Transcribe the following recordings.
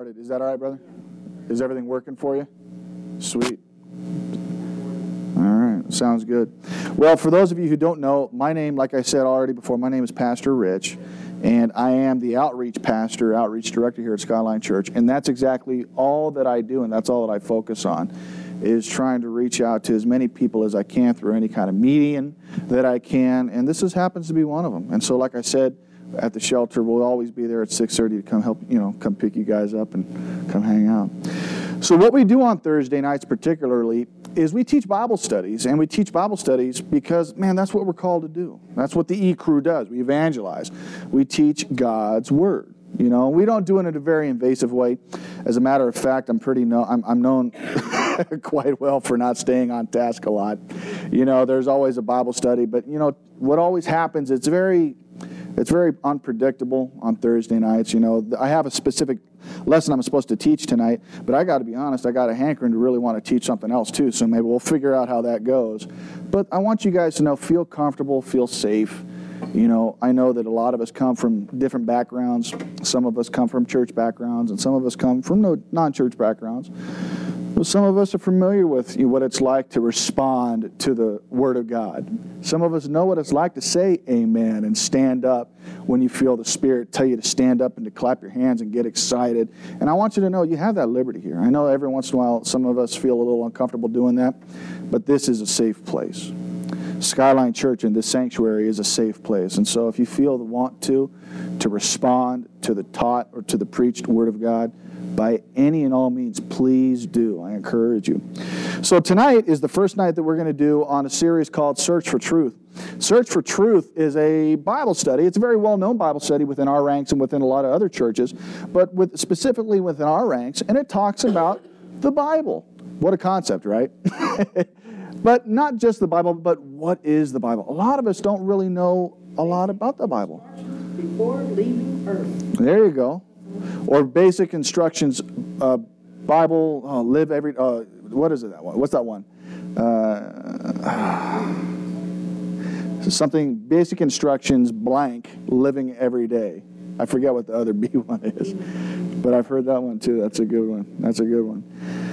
Is that all right, brother? Is everything working for you? Sweet. All right, sounds good. Well, for those of you who don't know, my name, like I said already before, my name is Pastor Rich, and I am the outreach pastor, outreach director here at Skyline Church, and that's exactly all that I do, and that's all that I focus on, is trying to reach out to as many people as I can through any kind of medium that I can, and this is, happens to be one of them. And so, like I said, at the shelter. We'll always be there at 6:30 to come help, you know, come pick you guys up and come hang out. So what we do on Thursday nights particularly is we teach Bible studies, and we teach Bible studies because, man, that's what we're called to do. That's what the E crew does. We evangelize. We teach God's word. You know, we don't do it in a very invasive way. As a matter of fact, I'm pretty no, I'm, I'm known quite well for not staying on task a lot. You know, there's always a Bible study, but you know what always happens? It's very it's very unpredictable on Thursday nights. You know, I have a specific lesson I'm supposed to teach tonight, but I got to be honest, I got a hankering to really want to teach something else too. So maybe we'll figure out how that goes. But I want you guys to know, feel comfortable, feel safe. You know, I know that a lot of us come from different backgrounds. Some of us come from church backgrounds, and some of us come from no non-church backgrounds. Well, some of us are familiar with you know, what it's like to respond to the Word of God. Some of us know what it's like to say amen and stand up when you feel the Spirit tell you to stand up and to clap your hands and get excited. And I want you to know you have that liberty here. I know every once in a while some of us feel a little uncomfortable doing that, but this is a safe place. Skyline Church in this sanctuary is a safe place. And so if you feel the want to, to respond to the taught or to the preached Word of God, by any and all means, please do. I encourage you. So, tonight is the first night that we're going to do on a series called Search for Truth. Search for Truth is a Bible study. It's a very well known Bible study within our ranks and within a lot of other churches, but with, specifically within our ranks, and it talks about the Bible. What a concept, right? but not just the Bible, but what is the Bible? A lot of us don't really know a lot about the Bible. Before leaving earth. There you go or basic instructions, uh, Bible, uh, live every, uh, what is it that one? What's that one? Uh, something, basic instructions, blank, living every day. I forget what the other B one is, but I've heard that one too. That's a good one. That's a good one.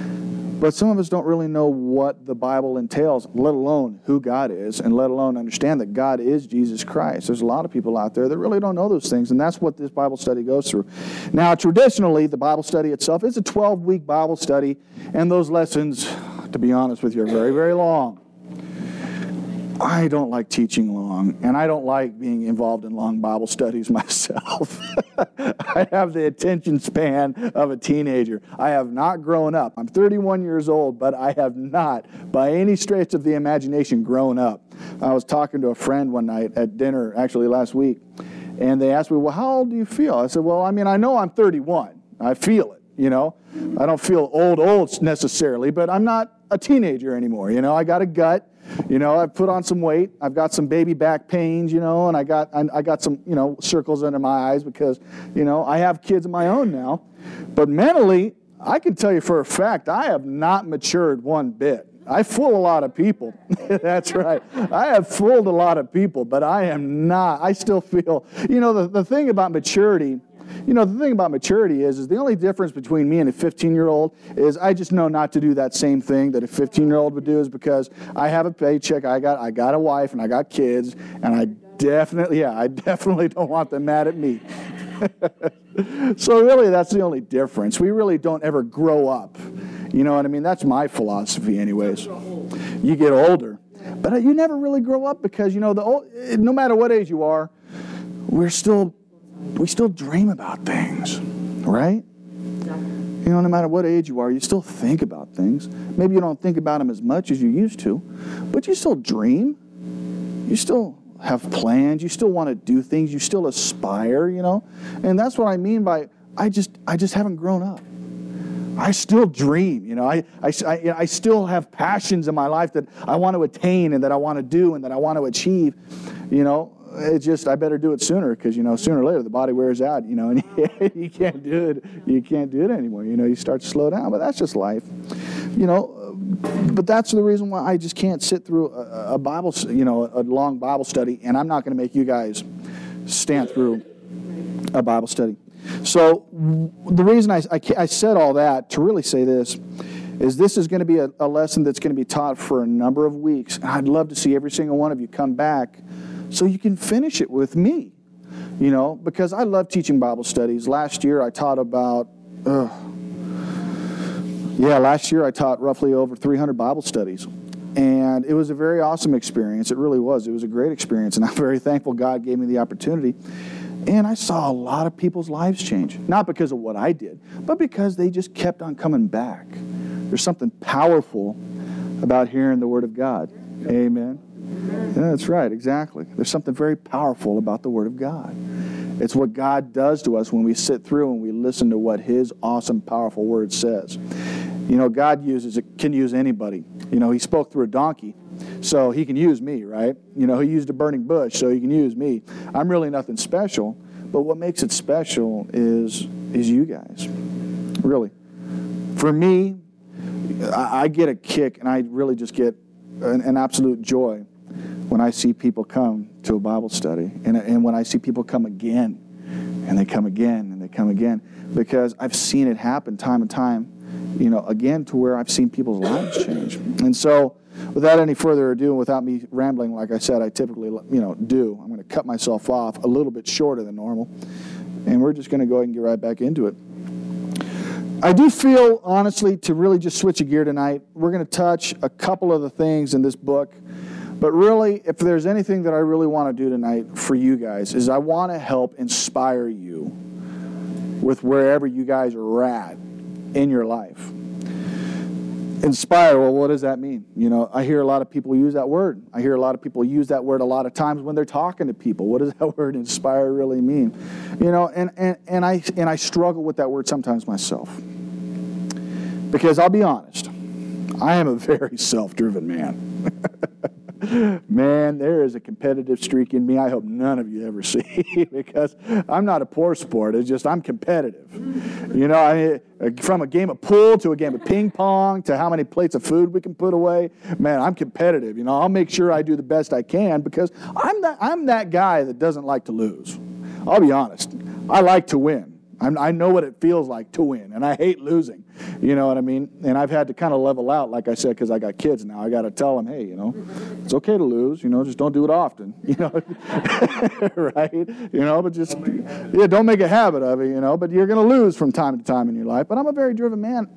But some of us don't really know what the Bible entails, let alone who God is, and let alone understand that God is Jesus Christ. There's a lot of people out there that really don't know those things, and that's what this Bible study goes through. Now, traditionally, the Bible study itself is a 12 week Bible study, and those lessons, to be honest with you, are very, very long. I don't like teaching long, and I don't like being involved in long Bible studies myself. I have the attention span of a teenager. I have not grown up. I'm 31 years old, but I have not, by any stretch of the imagination, grown up. I was talking to a friend one night at dinner, actually last week, and they asked me, Well, how old do you feel? I said, Well, I mean, I know I'm 31. I feel it, you know. I don't feel old, old necessarily, but I'm not a teenager anymore. You know, I got a gut. You know, I've put on some weight. I've got some baby back pains, you know, and I got I got some, you know, circles under my eyes because, you know, I have kids of my own now. But mentally, I can tell you for a fact, I have not matured one bit. I fool a lot of people. That's right. I have fooled a lot of people, but I am not. I still feel, you know, the, the thing about maturity you know, the thing about maturity is, is the only difference between me and a 15 year old is I just know not to do that same thing that a 15 year old would do is because I have a paycheck, I got, I got a wife, and I got kids, and I definitely, yeah, I definitely don't want them mad at me. so really, that's the only difference. We really don't ever grow up. You know what I mean? That's my philosophy, anyways. You get older, but uh, you never really grow up because you know the old, no matter what age you are, we're still we still dream about things, right? You know, no matter what age you are, you still think about things. Maybe you don't think about them as much as you used to, but you still dream. You still have plans. You still want to do things. You still aspire, you know? And that's what I mean by I just I just haven't grown up. I still dream, you know. I, I, I, I still have passions in my life that I want to attain and that I want to do and that I want to achieve, you know it's just I better do it sooner because you know sooner or later the body wears out, you know, and you can't do it. You can't do it anymore. You know, you start to slow down, but that's just life, you know. But that's the reason why I just can't sit through a, a Bible, you know, a long Bible study, and I'm not going to make you guys stand through a Bible study. So the reason I, I, I said all that to really say this is this is going to be a, a lesson that's going to be taught for a number of weeks. And I'd love to see every single one of you come back so you can finish it with me. You know, because I love teaching Bible studies. Last year I taught about, yeah, last year I taught roughly over 300 Bible studies. And it was a very awesome experience. It really was. It was a great experience. And I'm very thankful God gave me the opportunity. And I saw a lot of people's lives change. Not because of what I did, but because they just kept on coming back. There's something powerful about hearing the Word of God. Amen. Yeah, that's right, exactly. There's something very powerful about the Word of God. It's what God does to us when we sit through and we listen to what His awesome, powerful Word says. You know, God uses it, can use anybody. You know, He spoke through a donkey, so He can use me, right? You know, He used a burning bush, so He can use me. I'm really nothing special, but what makes it special is is you guys, really. For me, I, get a kick, and I really just get an, an absolute joy when I see people come to a Bible study and, and when I see people come again and they come again and they come again because I've seen it happen time and time, you know, again to where I've seen people's lives change. And so, without any further ado, and without me rambling, like I said, I typically, you know, do, I'm going to cut myself off a little bit shorter than normal. And we're just going to go ahead and get right back into it. I do feel, honestly, to really just switch a gear tonight, we're going to touch a couple of the things in this book. But really, if there's anything that I really want to do tonight for you guys, is I want to help inspire you with wherever you guys are at in your life. Inspire, well, what does that mean? You know, I hear a lot of people use that word. I hear a lot of people use that word a lot of times when they're talking to people. What does that word inspire really mean? You know, and, and, and, I, and I struggle with that word sometimes myself. Because I'll be honest, I am a very self driven man. Man, there is a competitive streak in me I hope none of you ever see because I'm not a poor sport. It's just I'm competitive. You know, I, mean, uh, from a game of pool to a game of ping pong to how many plates of food we can put away, man, I'm competitive. You know, I'll make sure I do the best I can because I'm that, I'm that guy that doesn't like to lose. I'll be honest. I like to win. I'm, i know what it feels like to win, and I hate losing. You know what I mean? And I've had to kind of level out, like I said, because I got kids now. I got to tell them, hey, you know, it's okay to lose. You know, just don't do it often. You know, right? You know, but just yeah, don't make a habit of it. You know, but you're going to lose from time to time in your life. But I'm a very driven man,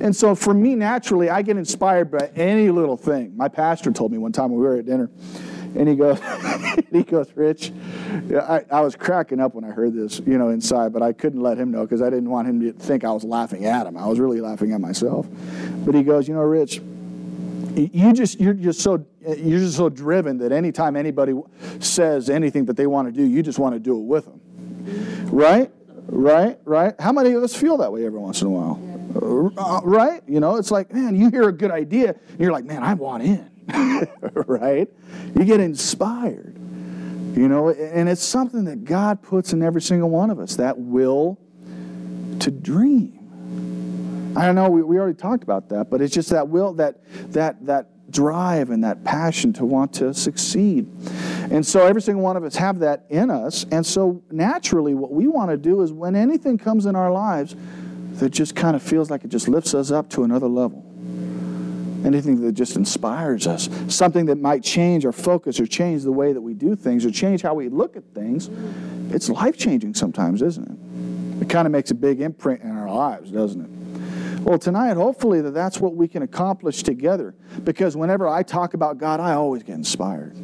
and so for me, naturally, I get inspired by any little thing. My pastor told me one time when we were at dinner and he goes, he goes, Rich, I, I was cracking up when I heard this, you know, inside, but I couldn't let him know because I didn't want him to think I was laughing at him. I was really laughing at myself. But he goes, you know, Rich, you just you're just so you're just so driven that anytime anybody says anything that they want to do, you just want to do it with them. Right? Right? Right? How many of us feel that way every once in a while? Uh, right? You know, it's like, man, you hear a good idea, and you're like, man, I want in. right? You get inspired. You know, and it's something that God puts in every single one of us that will to dream. I don't know, we, we already talked about that, but it's just that will, that, that, that drive and that passion to want to succeed. And so every single one of us have that in us. And so naturally, what we want to do is when anything comes in our lives that just kind of feels like it just lifts us up to another level anything that just inspires us, something that might change our focus or change the way that we do things or change how we look at things, it's life changing sometimes, isn't it? It kind of makes a big imprint in our lives, doesn't it? Well, tonight, hopefully, that that's what we can accomplish together. Because whenever I talk about God, I always get inspired.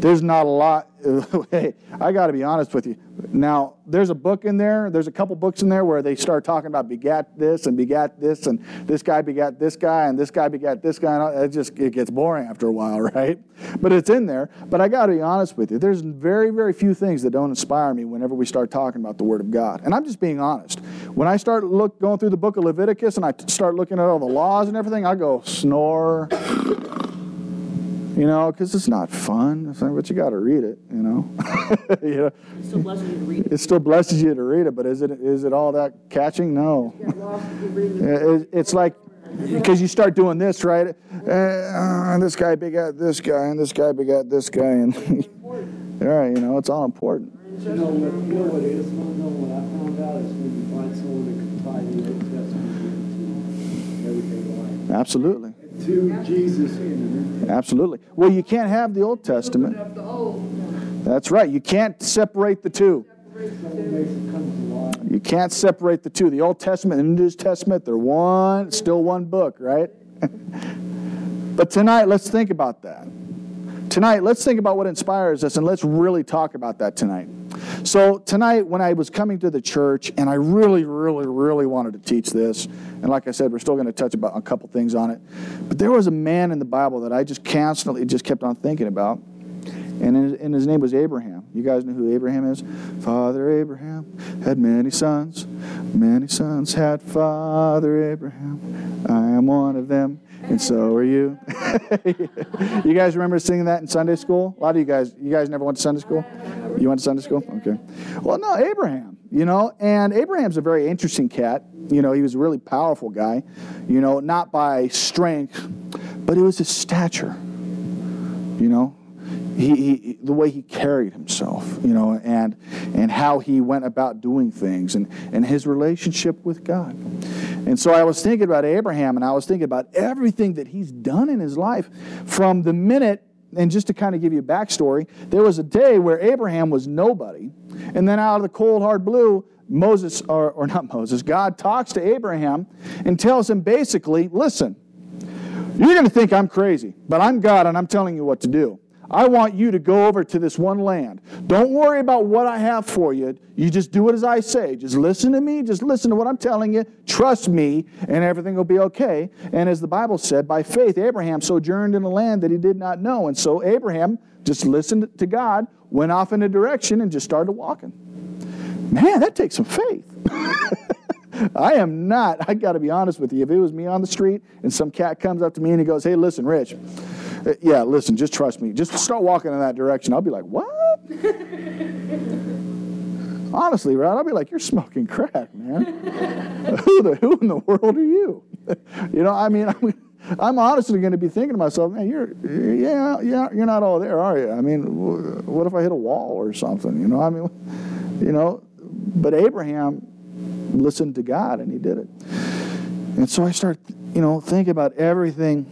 There's not a lot. I got to be honest with you. Now, there's a book in there, there's a couple books in there where they start talking about begat this and begat this, and this guy begat this guy, and this guy begat this guy. And it just it gets boring after a while, right? But it's in there. But I got to be honest with you. There's very, very few things that don't inspire me whenever we start talking about the Word of God. And I'm just being honest. When I start look going through the book of Leviticus and I start looking at all the laws and everything, I go snore you know, because it's not fun. It's like, but you got to read it, you know. you know. It still blesses you to read it. It still blesses you to read it, but is it is it all that catching? No. it's like because you start doing this, right? Uh, this guy begat this guy, and this guy begat this guy, and all right, you know, it's all important. You know what, you know what no, no, what I found out is when you find someone that can tie the Old everything. Absolutely. To Jesus Absolutely. Well, you can't have the Old Testament. That's right. You can't separate the two. You can't separate the two. The Old Testament and the New Testament, they're one, still one book, right? but tonight, let's think about that. Tonight, let's think about what inspires us and let's really talk about that tonight. So, tonight, when I was coming to the church, and I really, really, really wanted to teach this, and like I said, we're still going to touch about a couple things on it, but there was a man in the Bible that I just constantly just kept on thinking about, and his, and his name was Abraham. You guys know who Abraham is? Father Abraham had many sons. Many sons had Father Abraham. I am one of them, and so are you. you guys remember singing that in Sunday school? A lot of you guys, you guys never went to Sunday school? You went to Sunday school? Okay. Well, no, Abraham, you know, and Abraham's a very interesting cat. You know, he was a really powerful guy, you know, not by strength, but it was his stature, you know, he, he, the way he carried himself, you know, and and how he went about doing things, and and his relationship with God. And so I was thinking about Abraham, and I was thinking about everything that he's done in his life, from the minute. And just to kind of give you a backstory, there was a day where Abraham was nobody, and then out of the cold hard blue, Moses, or, or not Moses, God talks to Abraham and tells him basically, listen, you're going to think I'm crazy, but I'm God and I'm telling you what to do. I want you to go over to this one land. Don't worry about what I have for you. You just do it as I say. Just listen to me. Just listen to what I'm telling you. Trust me, and everything will be okay. And as the Bible said, by faith, Abraham sojourned in a land that he did not know. And so Abraham just listened to God, went off in a direction, and just started walking. Man, that takes some faith. I am not, I got to be honest with you. If it was me on the street and some cat comes up to me and he goes, Hey, listen, Rich, Uh, yeah, listen, just trust me. Just start walking in that direction. I'll be like, What? Honestly, right? I'll be like, You're smoking crack, man. who, the, who in the world are you? you know, I mean, I'm, I'm honestly going to be thinking to myself, man, you're, yeah, yeah, you're not all there, are you? I mean, what if I hit a wall or something? You know, I mean, you know, but Abraham listened to God and he did it. And so I start, you know, thinking about everything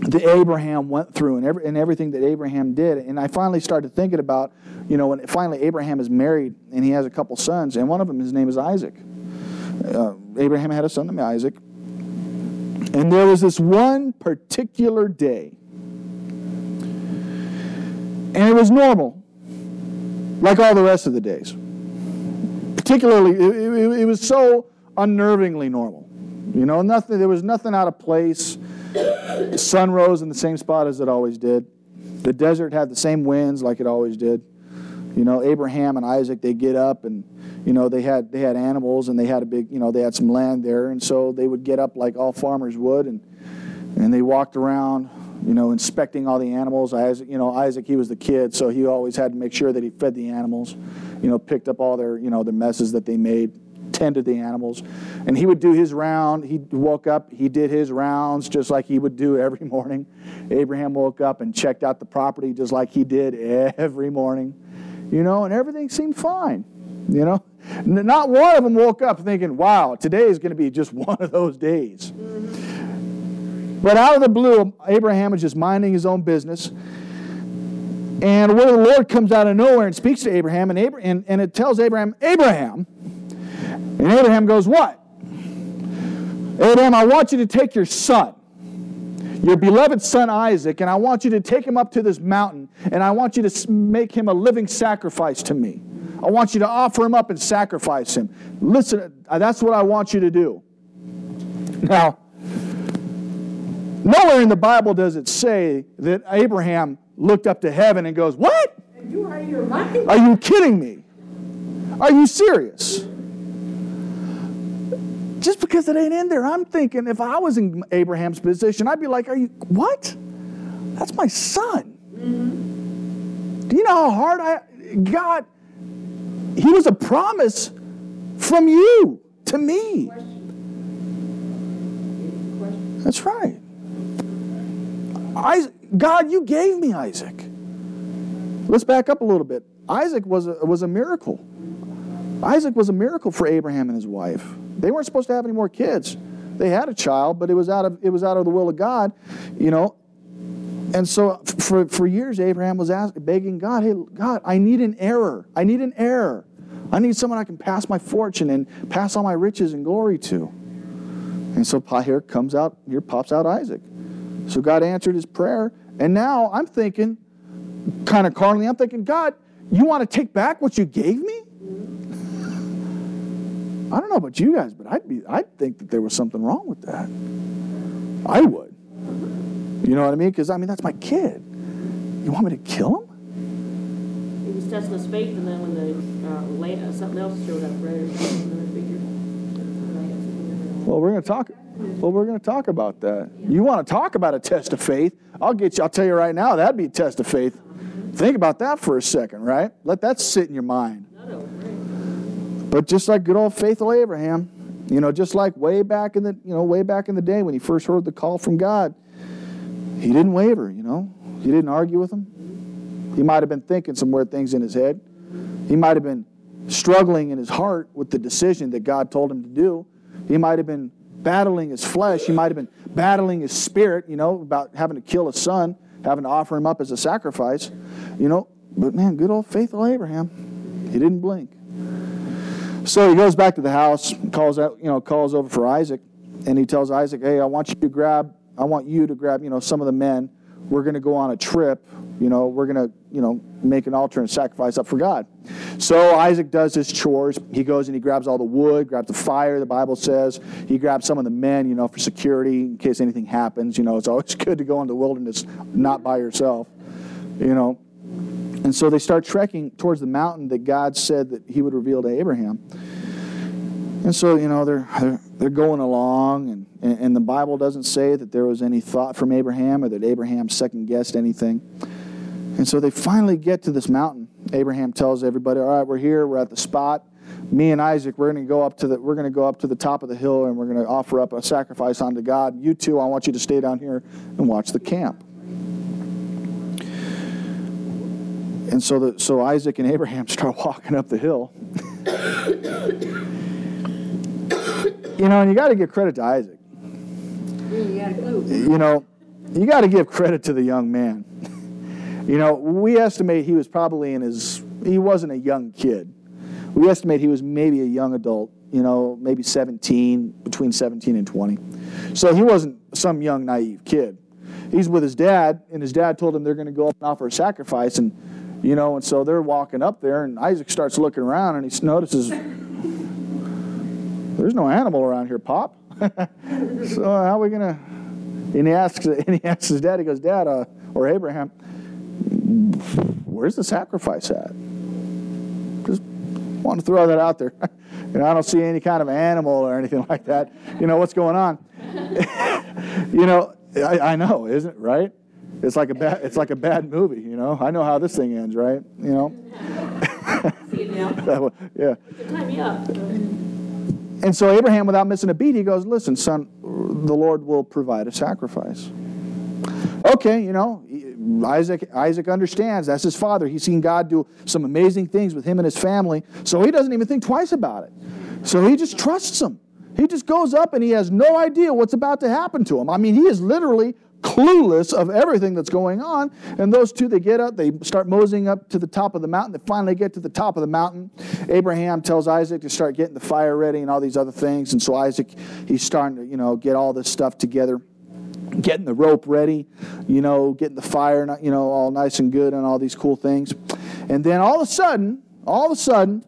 that Abraham went through and, every, and everything that Abraham did. And I finally started thinking about, you know, when finally Abraham is married and he has a couple sons, and one of them, his name is Isaac. Uh, Abraham had a son named Isaac. And there was this one particular day, and it was normal, like all the rest of the days. Particularly, it, it, it was so unnervingly normal. You know, nothing. There was nothing out of place. The sun rose in the same spot as it always did. The desert had the same winds like it always did. You know, Abraham and Isaac, they get up and, you know, they had they had animals and they had a big, you know, they had some land there, and so they would get up like all farmers would, and and they walked around, you know, inspecting all the animals. Isaac, you know, Isaac, he was the kid, so he always had to make sure that he fed the animals, you know, picked up all their, you know, the messes that they made, tended the animals. And he would do his round. He woke up, he did his rounds just like he would do every morning. Abraham woke up and checked out the property just like he did every morning, you know, and everything seemed fine, you know. Not one of them woke up thinking, wow, today is going to be just one of those days. But out of the blue, Abraham is just minding his own business. And where the Lord comes out of nowhere and speaks to Abraham, and, and, and it tells Abraham, Abraham. And Abraham goes, What? Abraham, I want you to take your son, your beloved son Isaac, and I want you to take him up to this mountain, and I want you to make him a living sacrifice to me. I want you to offer him up and sacrifice him. Listen, uh, that's what I want you to do. Now, nowhere in the Bible does it say that Abraham looked up to heaven and goes, What? you are your mind. Are you kidding me? Are you serious? Just because it ain't in there, I'm thinking if I was in Abraham's position, I'd be like, Are you what? That's my son. Do you know how hard I God? He was a promise from you to me. That's right. I, God, you gave me Isaac. Let's back up a little bit. Isaac was a, was a miracle. Isaac was a miracle for Abraham and his wife. They weren't supposed to have any more kids. They had a child, but it was out of it was out of the will of God, you know. And so for, for years, Abraham was asking, begging God, hey, God, I need an heir. I need an heir. I need someone I can pass my fortune and pass all my riches and glory to. And so here comes out, here pops out Isaac. So God answered his prayer. And now I'm thinking, kind of carnally, I'm thinking, God, you want to take back what you gave me? I don't know about you guys, but I'd be I'd think that there was something wrong with that. I would. You know what I mean? Because I mean that's my kid. You want me to kill him? He was testing his faith, and then when the uh, land, uh, something else showed up, right? Well, we're going to talk. Well, we're going to talk about that. You want to talk about a test of faith? I'll get you. I'll tell you right now. That'd be a test of faith. Think about that for a second, right? Let that sit in your mind. But just like good old faithful Abraham, you know, just like way back in the, you know, way back in the day when he first heard the call from God, he didn't waver, you know. He didn't argue with him. He might have been thinking some weird things in his head. He might have been struggling in his heart with the decision that God told him to do. He might have been battling his flesh. He might have been battling his spirit, you know, about having to kill his son, having to offer him up as a sacrifice, you know. But man, good old faithful Abraham, he didn't blink. So he goes back to the house, calls out, you know, calls over for Isaac, and he tells Isaac, "Hey, I want you to grab, I want you to grab, you know, some of the men. We're going to go on a trip. You know, we're going to, you know, make an altar and sacrifice up for God." So Isaac does his chores. He goes and he grabs all the wood, grabs the fire. The Bible says he grabs some of the men, you know, for security in case anything happens. You know, it's always good to go in the wilderness not by yourself. You know, and so they start trekking towards the mountain that God said that he would reveal to Abraham. And so, you know, they're, they're, they're going along, and, and the Bible doesn't say that there was any thought from Abraham or that Abraham second guessed anything. And so they finally get to this mountain. Abraham tells everybody, "All right, we're here. We're at the spot. Me and Isaac, we're going to go up to the we're going to go up to the top of the hill, and we're going to offer up a sacrifice unto God. You two, I want you to stay down here and watch the camp." And so, the, so Isaac and Abraham start walking up the hill. you know, and you got to give credit to Isaac. You know, you got to give credit to the young man. You know, we estimate he was probably in his, he wasn't a young kid. We estimate he was maybe a young adult, you know, maybe 17, between 17 and 20. So he wasn't some young, naive kid. He's with his dad, and his dad told him they're going to go up and offer a sacrifice. And you know, and so they're walking up there, and Isaac starts looking around, and he notices there's no animal around here, Pop. so how are we gonna? And he asks, and he asks his dad. He goes, Dad, uh, or Abraham, where's the sacrifice at? Just want to throw that out there. you know, I don't see any kind of animal or anything like that. You know what's going on? you know, I, I know, isn't it right? It's like a bad it's like a bad movie, you know. I know how this thing ends, right? You know. See it now. yeah. Time me up. And so Abraham, without missing a beat, he goes, "Listen, son, the Lord will provide a sacrifice." Okay, you know, Isaac Isaac understands that's his father. He's seen God do some amazing things with him and his family, so he doesn't even think twice about it. So he just trusts him. He just goes up and he has no idea what's about to happen to him. I mean, he is literally clueless of everything that's going on. And those two, they get up, they start moseying up to the top of the mountain. They finally get to the top of the mountain. Abraham tells Isaac to start getting the fire ready and all these other things. And so Isaac, he's starting to, you know, get all this stuff together. Getting the rope ready, you know, getting the fire, you know, all nice and good and all these cool things. And then all of a sudden, all of a sudden,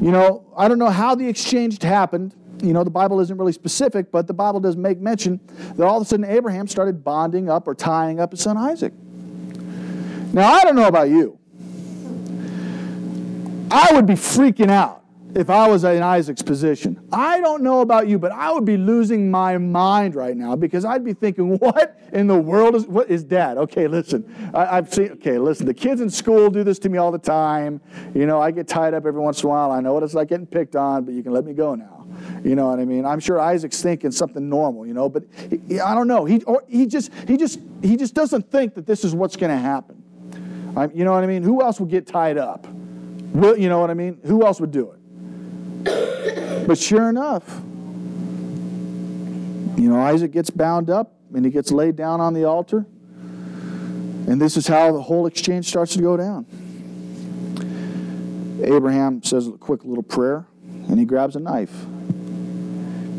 you know, I don't know how the exchange happened, you know, the Bible isn't really specific, but the Bible does make mention that all of a sudden Abraham started bonding up or tying up his son Isaac. Now, I don't know about you. I would be freaking out if I was in Isaac's position. I don't know about you, but I would be losing my mind right now because I'd be thinking, what in the world is what is dad? Okay, listen. I, have seen okay, listen, the kids in school do this to me all the time. You know, I get tied up every once in a while. I know what it's like getting picked on, but you can let me go now. You know what I mean? I'm sure Isaac's thinking something normal, you know, but he, I don't know. He, he, just, he, just, he just doesn't think that this is what's going to happen. I, you know what I mean? Who else would get tied up? Will, you know what I mean? Who else would do it? But sure enough, you know, Isaac gets bound up and he gets laid down on the altar. And this is how the whole exchange starts to go down. Abraham says a quick little prayer and he grabs a knife.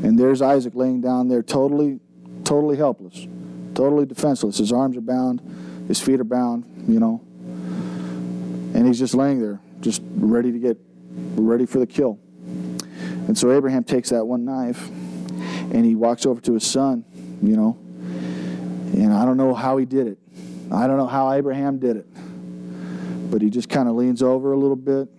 And there's Isaac laying down there totally, totally helpless, totally defenseless. His arms are bound, his feet are bound, you know. And he's just laying there, just ready to get ready for the kill. And so Abraham takes that one knife and he walks over to his son, you know. And I don't know how he did it. I don't know how Abraham did it. But he just kind of leans over a little bit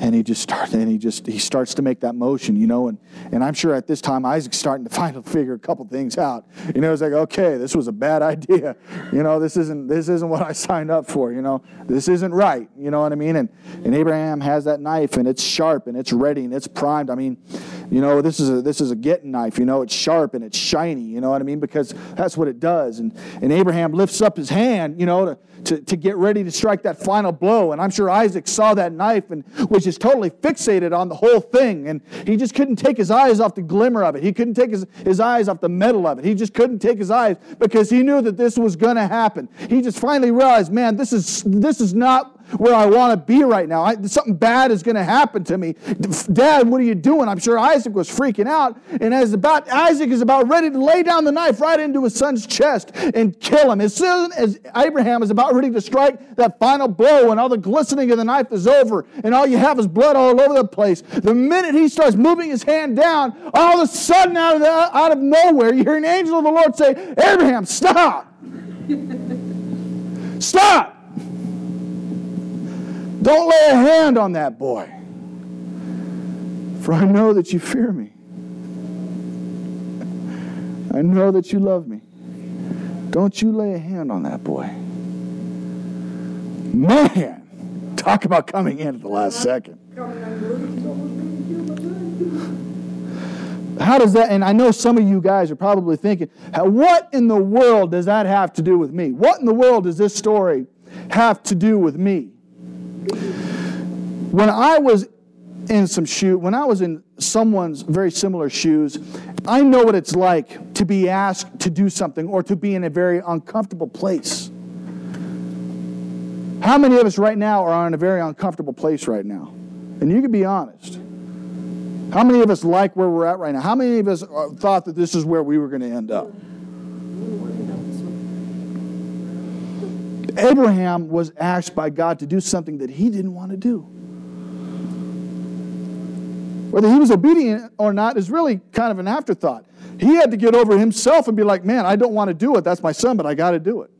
and he just starts and he just he starts to make that motion you know and and i'm sure at this time isaac's starting to finally figure a couple things out. You know it's like okay this was a bad idea. You know this isn't this isn't what i signed up for you know. This isn't right you know what i mean? And and abraham has that knife and it's sharp and it's ready and it's primed. I mean you know this is a this is a getting knife you know it's sharp and it's shiny you know what i mean because that's what it does and and abraham lifts up his hand you know to to, to get ready to strike that final blow. And I'm sure Isaac saw that knife and was just totally fixated on the whole thing. And he just couldn't take his eyes off the glimmer of it. He couldn't take his, his eyes off the metal of it. He just couldn't take his eyes because he knew that this was going to happen. He just finally realized, man, this is, this is not where I want to be right now. I, something bad is going to happen to me. Dad, what are you doing? I'm sure Isaac was freaking out. And as about Isaac is about ready to lay down the knife right into his son's chest and kill him. As soon as Abraham is about ready to strike that final blow and all the glistening of the knife is over and all you have is blood all over the place, the minute he starts moving his hand down, all of a sudden out of, the, out of nowhere, you hear an angel of the Lord say, Abraham, stop. stop. Don't lay a hand on that boy, for I know that you fear me. I know that you love me. Don't you lay a hand on that boy. Man, talk about coming in at the last second. How does that, and I know some of you guys are probably thinking, what in the world does that have to do with me? What in the world does this story have to do with me? When I was in some shoe, when I was in someone's very similar shoes, I know what it's like to be asked to do something or to be in a very uncomfortable place. How many of us right now are in a very uncomfortable place right now? And you can be honest. How many of us like where we're at right now? How many of us uh, thought that this is where we were going to end up? Abraham was asked by God to do something that he didn't want to do. Whether he was obedient or not is really kind of an afterthought. He had to get over himself and be like, man, I don't want to do it. That's my son, but I got to do it.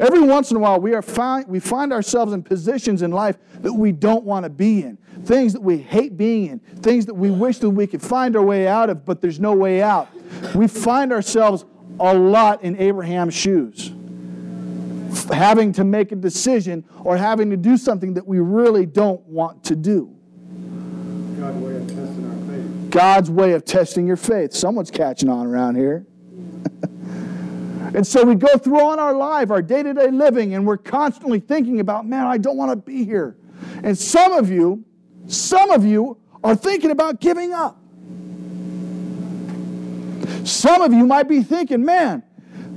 Every once in a while, we, are we find ourselves in positions in life that we don't want to be in, things that we hate being in, things that we wish that we could find our way out of, but there's no way out. We find ourselves a lot in Abraham's shoes having to make a decision or having to do something that we really don't want to do. God's way of testing our faith. God's way of testing your faith. Someone's catching on around here. and so we go through on our life, our day to day living, and we're constantly thinking about, man, I don't want to be here. And some of you, some of you are thinking about giving up. Some of you might be thinking, man,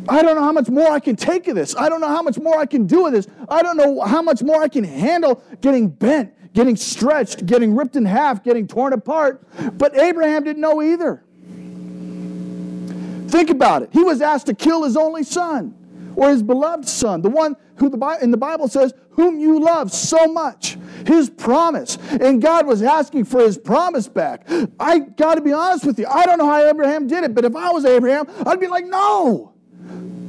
I don't know how much more I can take of this. I don't know how much more I can do of this. I don't know how much more I can handle getting bent, getting stretched, getting ripped in half, getting torn apart. But Abraham didn't know either. Think about it. He was asked to kill his only son or his beloved son, the one who the in the Bible says, whom you love so much. His promise. And God was asking for his promise back. I got to be honest with you. I don't know how Abraham did it, but if I was Abraham, I'd be like, no.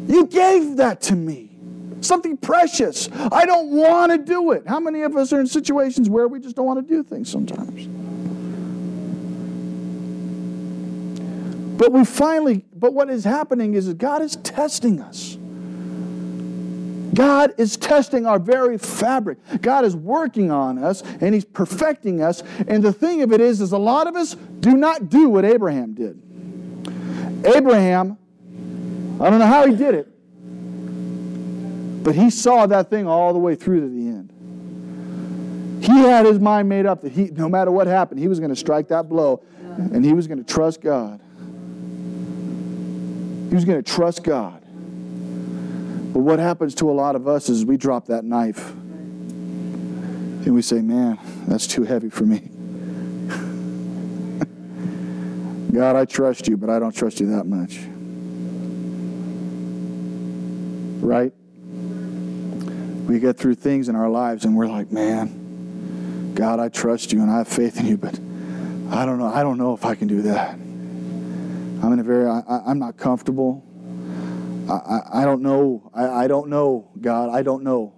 You gave that to me. Something precious. I don't want to do it. How many of us are in situations where we just don't want to do things sometimes? But we finally, but what is happening is God is testing us. God is testing our very fabric. God is working on us and He's perfecting us. And the thing of it is, is a lot of us do not do what Abraham did. Abraham I don't know how he did it. But he saw that thing all the way through to the end. He had his mind made up that he, no matter what happened, he was going to strike that blow and he was going to trust God. He was going to trust God. But what happens to a lot of us is we drop that knife and we say, man, that's too heavy for me. God, I trust you, but I don't trust you that much. Right? We get through things in our lives and we're like, man, God, I trust you and I have faith in you, but I don't know. I don't know if I can do that. I'm in a very, I, am not comfortable. I, I, I don't know. I, I don't know, God. I don't know.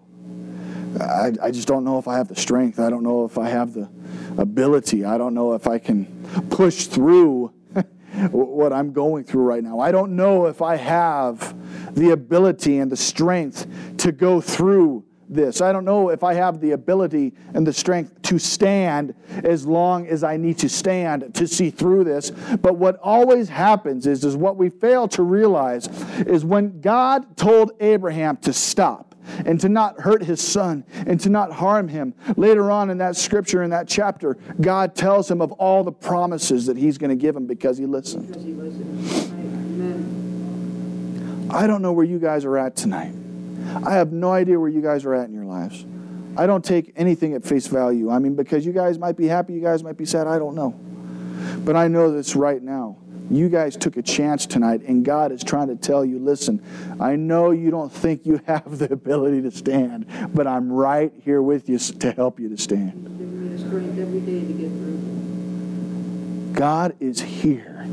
I, I just don't know if I have the strength. I don't know if I have the ability. I don't know if I can push through what I'm going through right now. I don't know if I have the ability and the strength to go through this. I don't know if I have the ability and the strength to stand as long as I need to stand to see through this. But what always happens is, is what we fail to realize is when God told Abraham to stop and to not hurt his son and to not harm him. Later on in that scripture, in that chapter, God tells him of all the promises that he's going to give him because he listened. Because he listened. I don't know where you guys are at tonight. I have no idea where you guys are at in your lives. I don't take anything at face value. I mean, because you guys might be happy, you guys might be sad, I don't know. But I know this right now. You guys took a chance tonight, and God is trying to tell you listen, I know you don't think you have the ability to stand, but I'm right here with you to help you to stand. Giving me the strength every day to get through. God is here.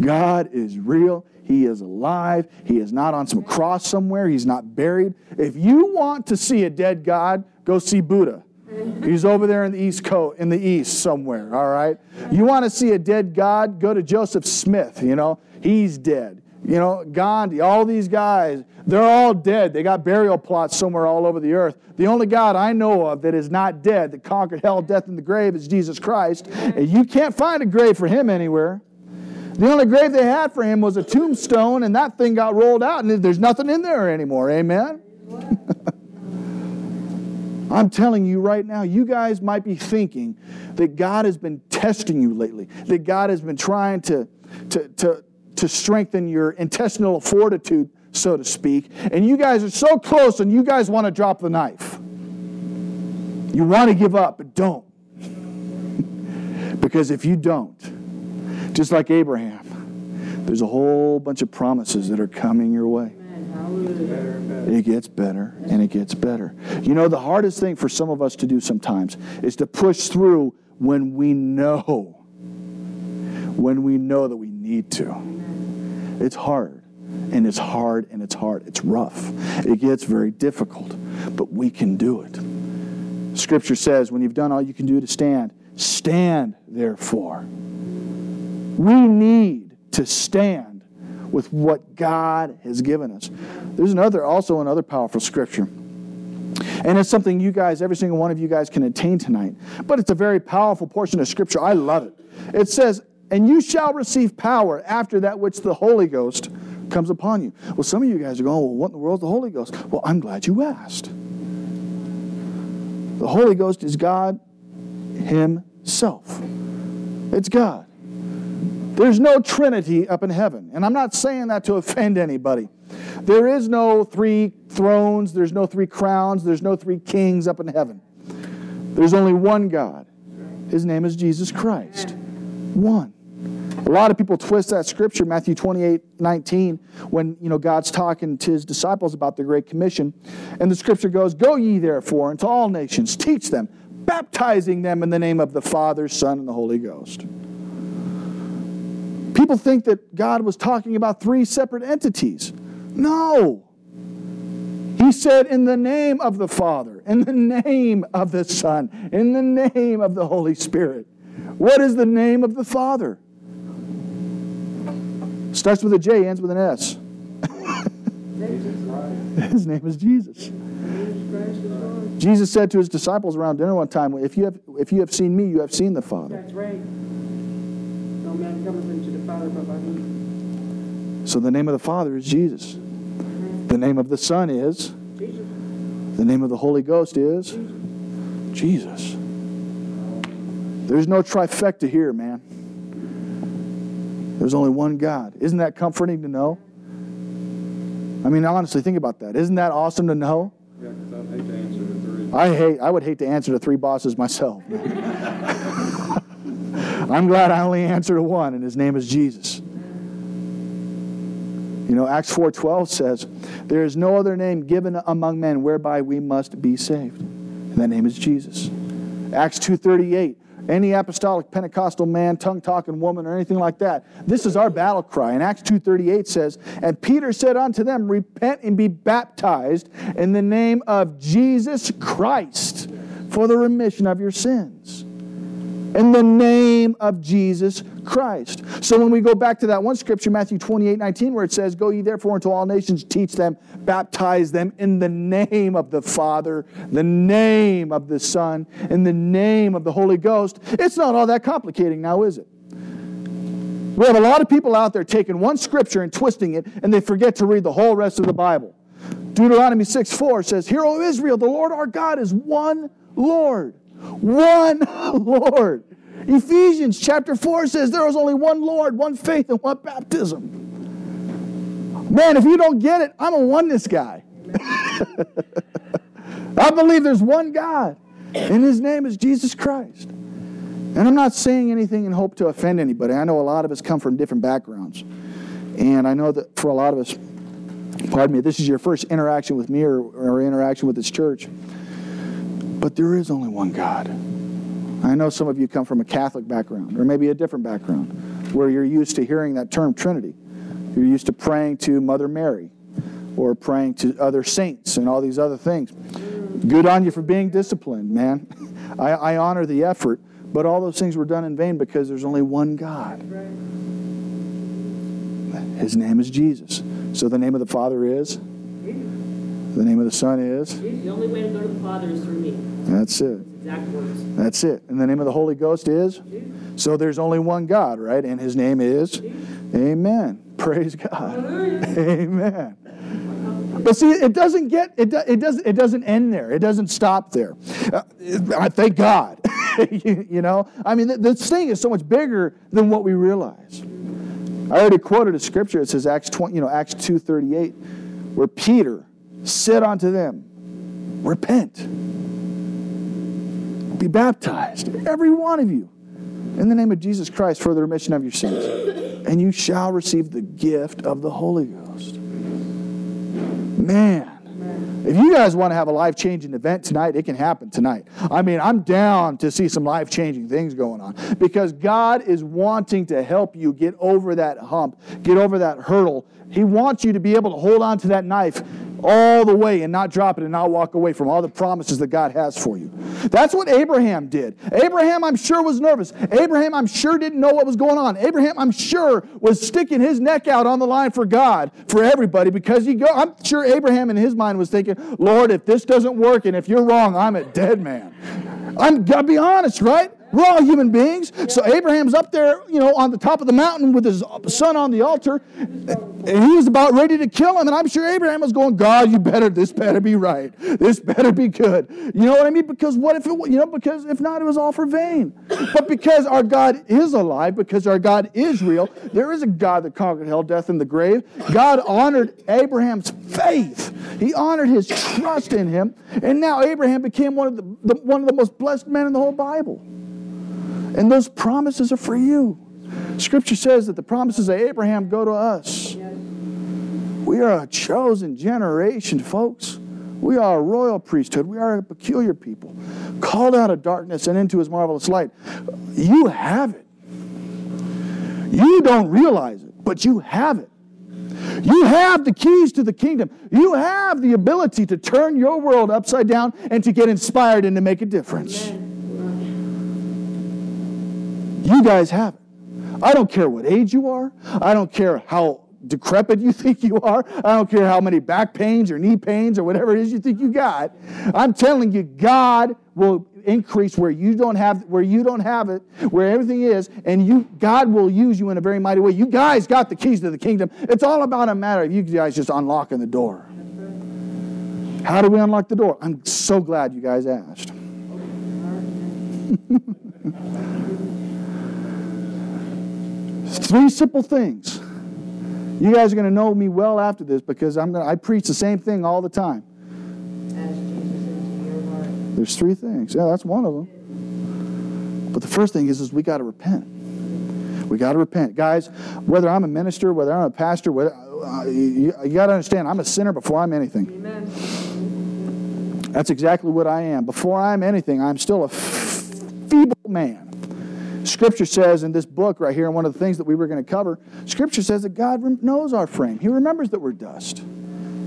God is real. He is alive. He is not on some cross somewhere. He's not buried. If you want to see a dead God, go see Buddha. He's over there in the East Coast, in the East somewhere, all right? You want to see a dead God, go to Joseph Smith, you know? He's dead. You know, Gandhi, all these guys, they're all dead. They got burial plots somewhere all over the earth. The only God I know of that is not dead, that conquered hell, death, and the grave is Jesus Christ. And you can't find a grave for him anywhere. The only grave they had for him was a tombstone, and that thing got rolled out, and there's nothing in there anymore. Amen? I'm telling you right now, you guys might be thinking that God has been testing you lately, that God has been trying to, to, to, to strengthen your intestinal fortitude, so to speak, and you guys are so close and you guys want to drop the knife. You want to give up, but don't. because if you don't, just like Abraham, there's a whole bunch of promises that are coming your way. It gets better and it gets better. You know, the hardest thing for some of us to do sometimes is to push through when we know, when we know that we need to. It's hard and it's hard and it's hard. It's rough. It gets very difficult, but we can do it. Scripture says, when you've done all you can do to stand, stand therefore. We need to stand with what God has given us. There's another, also another powerful scripture. And it's something you guys, every single one of you guys can attain tonight. But it's a very powerful portion of scripture. I love it. It says, And you shall receive power after that which the Holy Ghost comes upon you. Well, some of you guys are going, Well, what in the world is the Holy Ghost? Well, I'm glad you asked. The Holy Ghost is God Himself. It's God. There's no Trinity up in heaven. And I'm not saying that to offend anybody. There is no three thrones, there's no three crowns, there's no three kings up in heaven. There's only one God. His name is Jesus Christ. One. A lot of people twist that scripture, Matthew 28 19, when you know God's talking to his disciples about the Great Commission. And the scripture goes, Go ye therefore into all nations, teach them, baptizing them in the name of the Father, Son, and the Holy Ghost. People think that God was talking about three separate entities. No. He said, in the name of the Father, in the name of the Son, in the name of the Holy Spirit. What is the name of the Father? Starts with a J, ends with an S. His name is Jesus. Jesus said to his disciples around dinner one time, if you, have, if you have seen me, you have seen the Father. That's right. No man cometh unto the Father but by me. So the name of the Father is Jesus. The name of the Son is Jesus. The name of the Holy Ghost is Jesus. There's no trifecta here, man. There's only one God. Isn't that comforting to know? I mean, honestly, think about that. Isn't that awesome to know? Yeah, 'cause I'd hate to answer the three. I hate. I would hate to answer to three bosses myself. I'm glad I only answer to one, and his name is Jesus. You know, Acts 4:12 says, "There is no other name given among men whereby we must be saved." And that name is Jesus. Acts 2:38, any apostolic Pentecostal man, tongue-talking woman, or anything like that, this is our battle cry. And Acts 2:38 says, "And Peter said unto them, Repent and be baptized in the name of Jesus Christ for the remission of your sins." In the name of Jesus Christ. So when we go back to that one scripture, Matthew 28 19, where it says, Go ye therefore into all nations, teach them, baptize them in the name of the Father, the name of the Son, in the name of the Holy Ghost, it's not all that complicating now, is it? We have a lot of people out there taking one scripture and twisting it, and they forget to read the whole rest of the Bible. Deuteronomy 6 4 says, Hear, O Israel, the Lord our God is one Lord. One Lord. Ephesians chapter 4 says there is only one Lord, one faith, and one baptism. Man, if you don't get it, I'm a oneness guy. I believe there's one God, and his name is Jesus Christ. And I'm not saying anything in hope to offend anybody. I know a lot of us come from different backgrounds. And I know that for a lot of us, pardon me, this is your first interaction with me or, or interaction with this church. But there is only one God. I know some of you come from a Catholic background or maybe a different background where you're used to hearing that term Trinity. You're used to praying to Mother Mary or praying to other saints and all these other things. Good on you for being disciplined, man. I, I honor the effort, but all those things were done in vain because there's only one God. His name is Jesus. So the name of the Father is? The name of the Son is? The only way to go to the Father is through me. That's it. Exact words. That's it. And the name of the Holy Ghost is? So there's only one God, right? And his name is? Amen. Praise God. Amen. But see, it doesn't get it. It doesn't. It doesn't end there. It doesn't stop there. Uh, I thank God. you, you know, I mean, th- this thing is so much bigger than what we realize. I already quoted a scripture. It says Acts twenty, you know, Acts two thirty eight, where Peter said unto them, "Repent, be baptized, every one of you, in the name of Jesus Christ for the remission of your sins, and you shall receive the gift of the Holy Ghost." Man. If you guys want to have a life changing event tonight, it can happen tonight. I mean, I'm down to see some life changing things going on because God is wanting to help you get over that hump, get over that hurdle. He wants you to be able to hold on to that knife all the way and not drop it and not walk away from all the promises that God has for you. That's what Abraham did. Abraham, I'm sure, was nervous. Abraham, I'm sure, didn't know what was going on. Abraham, I'm sure, was sticking his neck out on the line for God, for everybody, because he go, I'm sure Abraham in his mind was thinking, Lord, if this doesn't work and if you're wrong, I'm a dead man. I'm gotta be honest, right? We're all human beings. So Abraham's up there, you know, on the top of the mountain with his son on the altar, and he was about ready to kill him. And I'm sure Abraham was going, God, you better, this better be right. This better be good. You know what I mean? Because what if it, you know, because if not, it was all for vain. But because our God is alive, because our God is real, there is a God that conquered hell, death, and the grave. God honored Abraham's faith. He honored his trust in him, and now Abraham became one of the, the one of the most blessed men in the whole Bible. And those promises are for you. Scripture says that the promises of Abraham go to us. We are a chosen generation, folks. We are a royal priesthood. We are a peculiar people, called out of darkness and into his marvelous light. You have it. You don't realize it, but you have it. You have the keys to the kingdom. You have the ability to turn your world upside down and to get inspired and to make a difference. You guys have it. I don't care what age you are. I don't care how decrepit you think you are. I don't care how many back pains or knee pains or whatever it is you think you got. I'm telling you, God will increase where you don't have where you don't have it, where everything is, and you God will use you in a very mighty way. You guys got the keys to the kingdom. It's all about a matter of you guys just unlocking the door. How do we unlock the door? I'm so glad you guys asked. Three simple things. You guys are going to know me well after this because I'm going to, I preach the same thing all the time. Ask Jesus into your heart. There's three things. Yeah, that's one of them. But the first thing is, is we got to repent. We got to repent, guys. Whether I'm a minister, whether I'm a pastor, whether uh, you, you got to understand, I'm a sinner before I'm anything. Amen. That's exactly what I am. Before I'm anything, I'm still a feeble man. Scripture says in this book right here, and one of the things that we were going to cover, Scripture says that God knows our frame. He remembers that we're dust.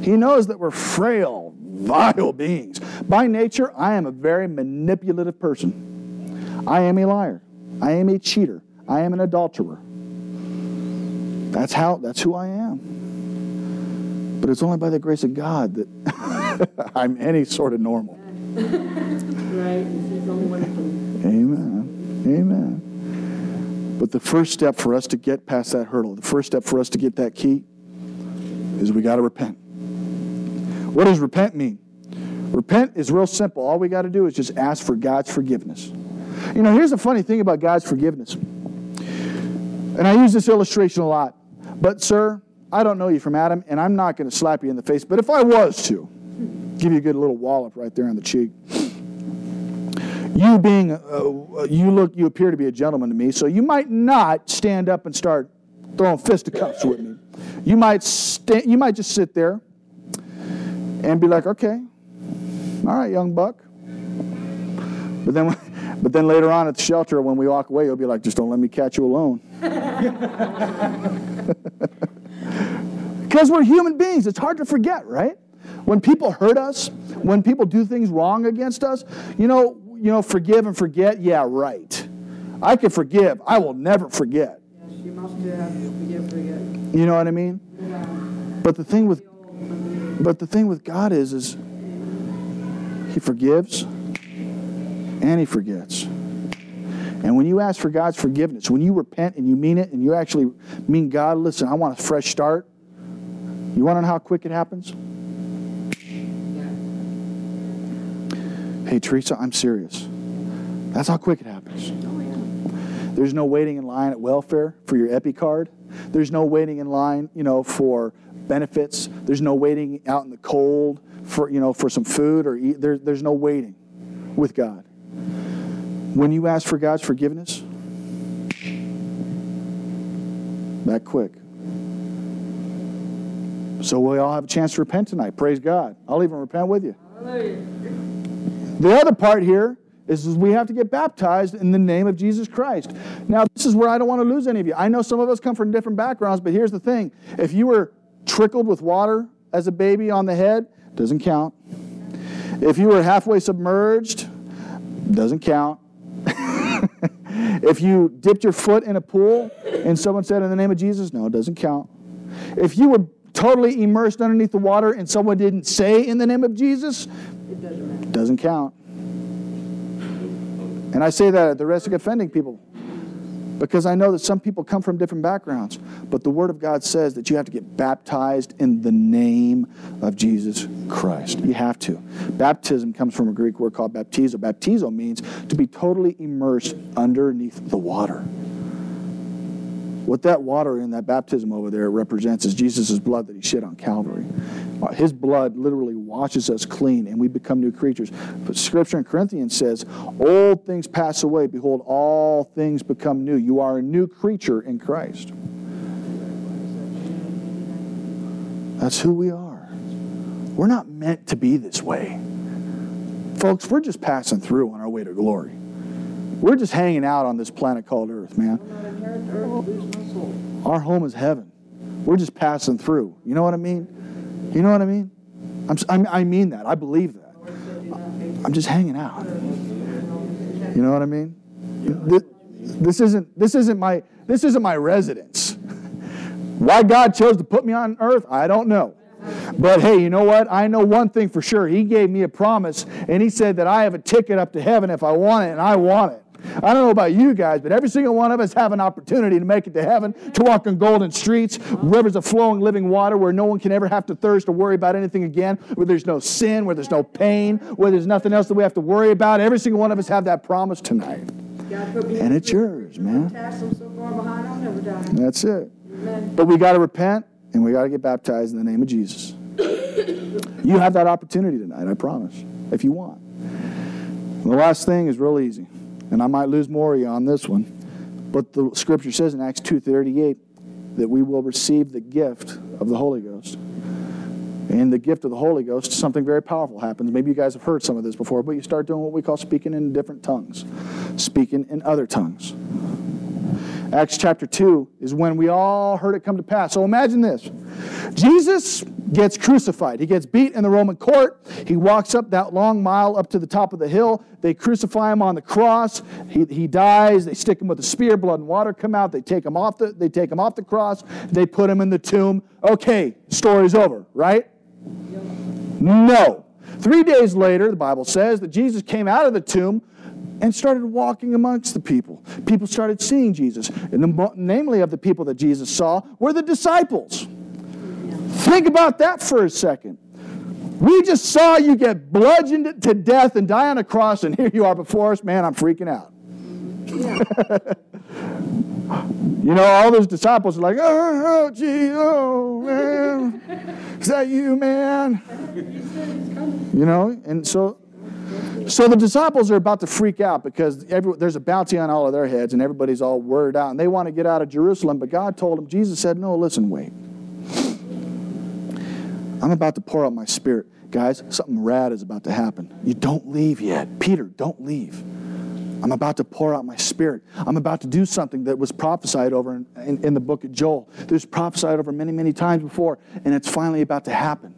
He knows that we're frail, vile beings. By nature, I am a very manipulative person. I am a liar. I am a cheater. I am an adulterer. That's how. That's who I am. But it's only by the grace of God that I'm any sort of normal. Right? He's only one. Amen. Amen. But the first step for us to get past that hurdle, the first step for us to get that key, is we got to repent. What does repent mean? Repent is real simple. All we got to do is just ask for God's forgiveness. You know, here's the funny thing about God's forgiveness. And I use this illustration a lot. But, sir, I don't know you from Adam, and I'm not going to slap you in the face. But if I was to, give you a good little wallop right there on the cheek you being uh, you look you appear to be a gentleman to me so you might not stand up and start throwing fisticuffs with me. You might sta- you might just sit there and be like okay all right young buck. But then but then later on at the shelter when we walk away you'll be like just don't let me catch you alone. Because we're human beings. It's hard to forget right? When people hurt us when people do things wrong against us you know you know forgive and forget? Yeah right. I can forgive. I will never forget. Yes, you must have forgive, forget. you know what i mean? But the thing with but the thing with god is is he forgives and he forgets. And when you ask for god's forgiveness when you repent and you mean it and you actually mean god listen i want a fresh start. You want to know how quick it happens Hey, Teresa, I'm serious. That's how quick it happens. There's no waiting in line at welfare for your EBT card. There's no waiting in line, you know, for benefits. There's no waiting out in the cold for, you know, for some food or eat. There, there's no waiting with God. When you ask for God's forgiveness, that quick. So we all have a chance to repent tonight. Praise God. I'll even repent with you. Hallelujah. The other part here is, we have to get baptized in the name of Jesus Christ. Now, this is where I don't want to lose any of you. I know some of us come from different backgrounds, but here's the thing. If you were trickled with water as a baby on the head, doesn't count. If you were halfway submerged, doesn't count. if you dipped your foot in a pool and someone said in the name of Jesus, no, it doesn't count. If you were totally immersed underneath the water and someone didn't say in the name of Jesus, It doesn't count. And I say that at the risk of offending people because I know that some people come from different backgrounds. But the Word of God says that you have to get baptized in the name of Jesus Christ. You have to. Baptism comes from a Greek word called baptizo. Baptizo means to be totally immersed underneath the water. What that water in that baptism over there represents is Jesus' blood that he shed on Calvary. Uh, His blood literally washes us clean and we become new creatures. But Scripture in Corinthians says, Old things pass away. Behold, all things become new. You are a new creature in Christ. That's who we are. We're not meant to be this way. Folks, we're just passing through on our way to glory. We're just hanging out on this planet called Earth, man. Our home is heaven. We're just passing through. You know what I mean? You know what I mean? I'm, I mean that. I believe that. I'm just hanging out. You know what I mean? This, this isn't this isn't my this isn't my residence. Why God chose to put me on earth, I don't know. But hey, you know what? I know one thing for sure. He gave me a promise, and He said that I have a ticket up to heaven if I want it, and I want it. I don't know about you guys, but every single one of us have an opportunity to make it to heaven, to walk on golden streets, rivers of flowing living water where no one can ever have to thirst or worry about anything again, where there's no sin, where there's no pain, where there's nothing else that we have to worry about. Every single one of us have that promise tonight. And it's yours, man. That's it. But we got to repent and we got to get baptized in the name of Jesus. You have that opportunity tonight, I promise, if you want. And the last thing is real easy, and I might lose more of you on this one, but the scripture says in Acts 2.38 that we will receive the gift of the Holy Ghost. And the gift of the Holy Ghost, something very powerful happens. Maybe you guys have heard some of this before, but you start doing what we call speaking in different tongues, speaking in other tongues. Acts chapter 2 is when we all heard it come to pass. So imagine this Jesus gets crucified. He gets beat in the Roman court. He walks up that long mile up to the top of the hill. They crucify him on the cross. He, he dies. They stick him with a spear. Blood and water come out. They take him off the, they take him off the cross. They put him in the tomb. Okay, story's over, right? No. Three days later, the Bible says that Jesus came out of the tomb and started walking amongst the people. People started seeing Jesus. And the, namely of the people that Jesus saw were the disciples. Think about that for a second. We just saw you get bludgeoned to death and die on a cross, and here you are before us. Man, I'm freaking out. you know, all those disciples are like, oh, oh, gee, oh, man. Is that you, man? You know, and so so the disciples are about to freak out because every, there's a bounty on all of their heads and everybody's all worried out and they want to get out of Jerusalem. But God told them, Jesus said, No, listen, wait. I'm about to pour out my spirit. Guys, something rad is about to happen. You don't leave yet. Peter, don't leave. I'm about to pour out my spirit. I'm about to do something that was prophesied over in, in, in the book of Joel. There's prophesied over many, many times before, and it's finally about to happen.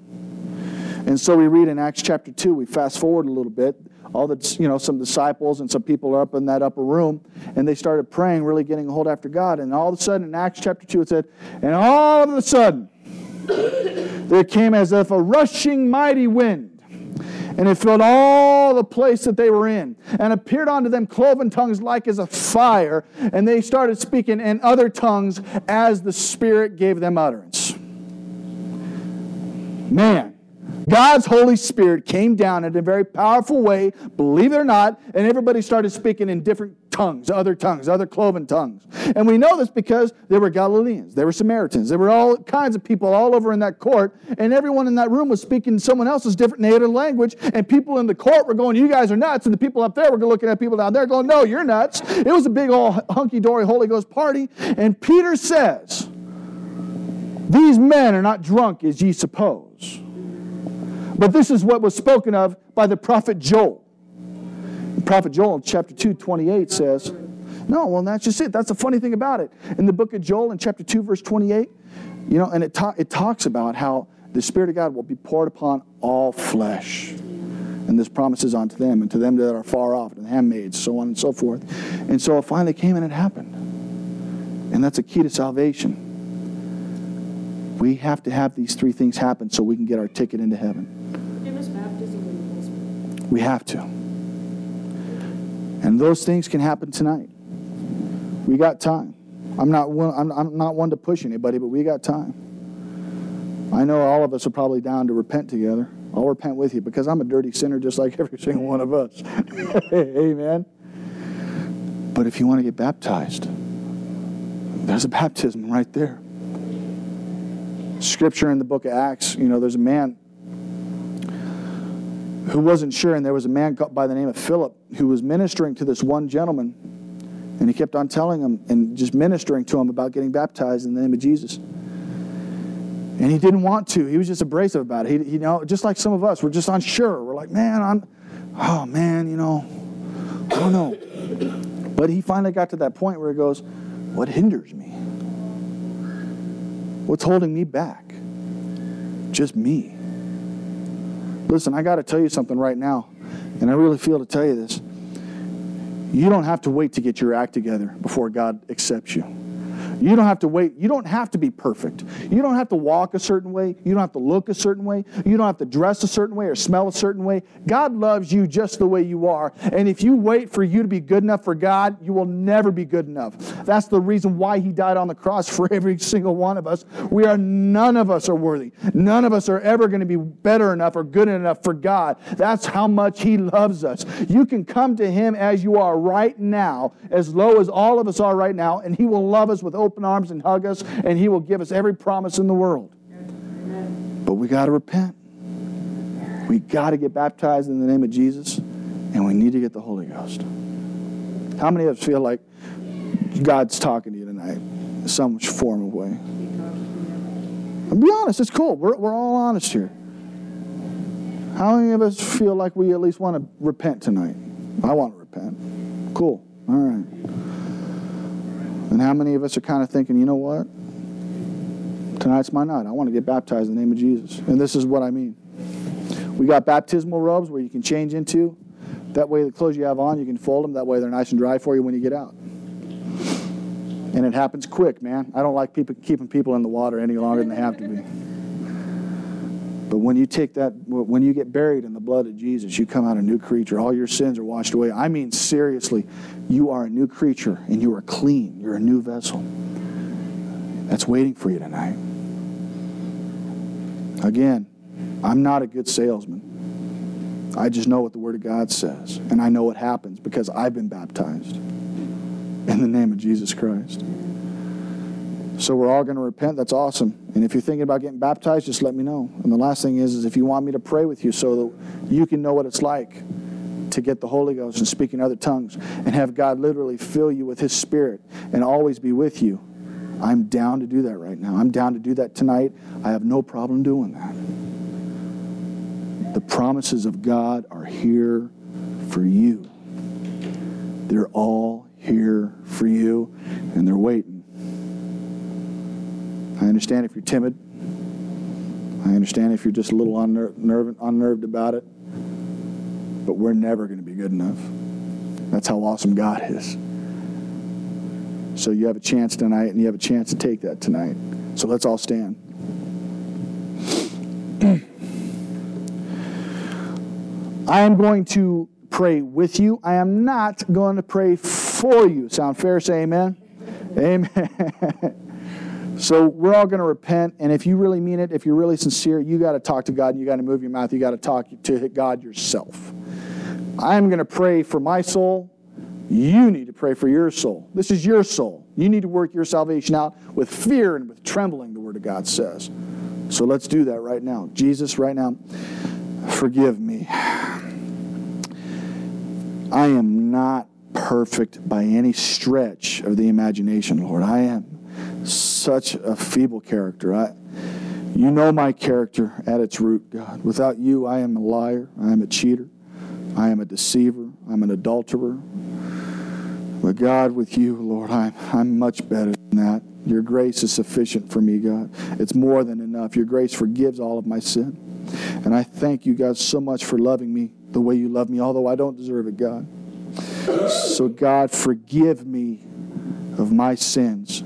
And so we read in Acts chapter 2, we fast forward a little bit. All the, you know, some disciples and some people are up in that upper room, and they started praying, really getting a hold after God. And all of a sudden, in Acts chapter 2, it said, and all of a sudden, there came as if a rushing mighty wind, and it filled all the place that they were in, and appeared unto them cloven tongues like as a fire, and they started speaking in other tongues as the Spirit gave them utterance. Man, God's Holy Spirit came down in a very powerful way, believe it or not, and everybody started speaking in different tongues, other tongues, other cloven tongues. And we know this because there were Galileans, there were Samaritans, there were all kinds of people all over in that court, and everyone in that room was speaking someone else's different native language, and people in the court were going, You guys are nuts, and the people up there were looking at people down there going, No, you're nuts. It was a big old hunky dory Holy Ghost party, and Peter says, These men are not drunk as ye suppose. But this is what was spoken of by the prophet Joel. Prophet Joel chapter 2, 28 says, No, well, that's just it. That's the funny thing about it. In the book of Joel, in chapter 2, verse 28, you know, and it, ta- it talks about how the Spirit of God will be poured upon all flesh. And this promises unto them and to them that are far off, and the handmaids, so on and so forth. And so it finally came and it happened. And that's a key to salvation. We have to have these three things happen so we can get our ticket into heaven. Forgiveness, baptism, and the Holy Spirit. We have to. And those things can happen tonight. We got time. I'm not one, I'm, I'm not one to push anybody, but we got time. I know all of us are probably down to repent together. I'll repent with you because I'm a dirty sinner just like every single one of us. Amen. But if you want to get baptized, there's a baptism right there. Scripture in the book of Acts, you know, there's a man who wasn't sure, and there was a man by the name of Philip who was ministering to this one gentleman, and he kept on telling him and just ministering to him about getting baptized in the name of Jesus. And he didn't want to. He was just abrasive about it. He, you know, just like some of us, we're just unsure. We're like, man, I'm, oh man, you know, I don't know. But he finally got to that point where he goes, what hinders me? What's holding me back? Just me. Listen, I got to tell you something right now, and I really feel to tell you this. You don't have to wait to get your act together before God accepts you. You don't have to wait. You don't have to be perfect. You don't have to walk a certain way. You don't have to look a certain way. You don't have to dress a certain way or smell a certain way. God loves you just the way you are. And if you wait for you to be good enough for God, you will never be good enough. That's the reason why He died on the cross for every single one of us. We are, none of us are worthy. None of us are ever going to be better enough or good enough for God. That's how much He loves us. You can come to Him as you are right now, as low as all of us are right now, and He will love us with open arms and hug us, and He will give us every promise in the world. But we got to repent. We got to get baptized in the name of Jesus, and we need to get the Holy Ghost. How many of us feel like God's talking to you tonight in some form of way? And be honest, it's cool. We're, we're all honest here. How many of us feel like we at least want to repent tonight? I want to repent. Cool. All right. And how many of us are kind of thinking, you know what? Tonight's my night. I want to get baptized in the name of Jesus. And this is what I mean. We got baptismal robes where you can change into. That way, the clothes you have on, you can fold them. That way, they're nice and dry for you when you get out. And it happens quick, man. I don't like people keeping people in the water any longer than they have to be. But when you take that, when you get buried in the blood of Jesus, you come out a new creature. All your sins are washed away. I mean, seriously, you are a new creature and you are clean. You're a new vessel. That's waiting for you tonight. Again, I'm not a good salesman. I just know what the Word of God says, and I know what happens because I've been baptized in the name of Jesus Christ. So we're all going to repent. That's awesome. And if you're thinking about getting baptized, just let me know. And the last thing is, is if you want me to pray with you so that you can know what it's like to get the Holy Ghost and speak in other tongues and have God literally fill you with His Spirit and always be with you, I'm down to do that right now. I'm down to do that tonight. I have no problem doing that. The promises of God are here for you. They're all here for you, and they're waiting. I understand if you're timid. I understand if you're just a little unner- nerve- unnerved about it. But we're never going to be good enough. That's how awesome God is. So you have a chance tonight, and you have a chance to take that tonight. So let's all stand. I am going to pray with you. I am not going to pray for you. Sound fair? Say amen. Amen. so we're all going to repent, and if you really mean it, if you're really sincere, you got to talk to God. And you got to move your mouth. You got to talk to God yourself. I'm going to pray for my soul. You need to pray for your soul. This is your soul. You need to work your salvation out with fear and with trembling, the Word of God says. So let's do that right now. Jesus, right now, forgive me. I am not perfect by any stretch of the imagination, Lord. I am such a feeble character. I, you know my character at its root, God. Without you, I am a liar. I am a cheater. I am a deceiver. I'm an adulterer. But God, with you, Lord, I'm, I'm much better than that. Your grace is sufficient for me, God. It's more than enough. Your grace forgives all of my sin. And I thank you, God, so much for loving me the way you love me, although I don't deserve it, God. So, God, forgive me of my sins.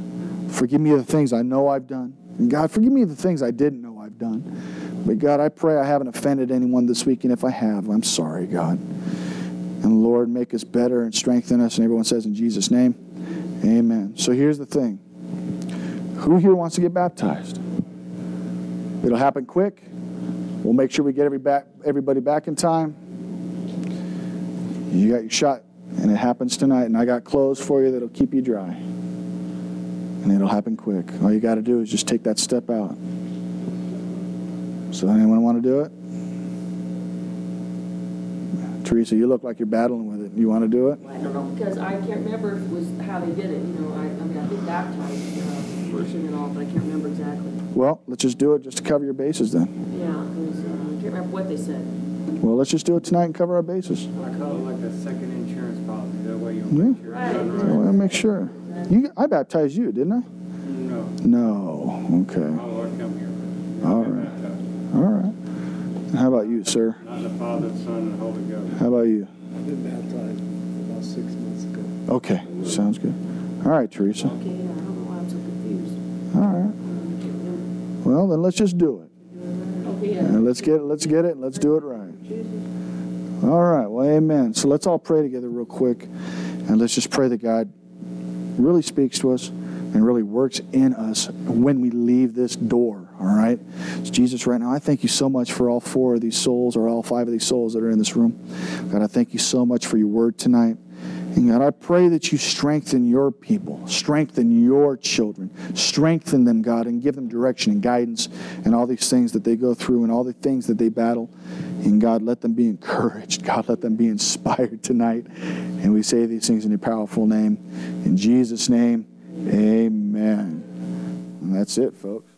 Forgive me the things I know I've done. And God, forgive me the things I didn't know I've done. But God, I pray I haven't offended anyone this week, and if I have, I'm sorry, God. And Lord, make us better and strengthen us. And everyone says in Jesus' name, Amen. So here's the thing who here wants to get baptized? It'll happen quick. We'll make sure we get every back, everybody back in time. You got your shot, and it happens tonight. And I got clothes for you that'll keep you dry. And it'll happen quick. All you got to do is just take that step out. So, anyone want to do it? Teresa, you look like you're battling with it. You want to do it? I don't know, because I can't remember if it was how they did it, you know, I, I mean, I did baptize, uh, worship and all, but I can't remember exactly. Well, let's just do it just to cover your bases then. Yeah, it was, uh, I can't remember what they said. Well, let's just do it tonight and cover our bases. I call it like a second insurance policy, that way you'll Yeah. make sure it's I want right. to make sure. You, I baptized you, didn't I? No, No. Okay. my Lord come here. All right. All right. How about you, sir? Not the Father, Son, and Holy Ghost. How about you? I've been baptized about six months ago. Okay. Sounds good. All right, Teresa. Okay, I don't know why I'm so confused. All right. Well, then let's just do it. Oh, okay. And let's get it, let's get it, let's do it right. All right, well, amen. So let's all pray together real quick, and let's just pray that God really speaks to us and really works in us when we leave this door. All right, Jesus, right now, I thank you so much for all four of these souls, or all five of these souls that are in this room. God, I thank you so much for your word tonight. And God, I pray that you strengthen your people, strengthen your children, strengthen them, God, and give them direction and guidance and all these things that they go through and all the things that they battle. And God, let them be encouraged. God, let them be inspired tonight. And we say these things in your powerful name. In Jesus' name, amen. And that's it, folks.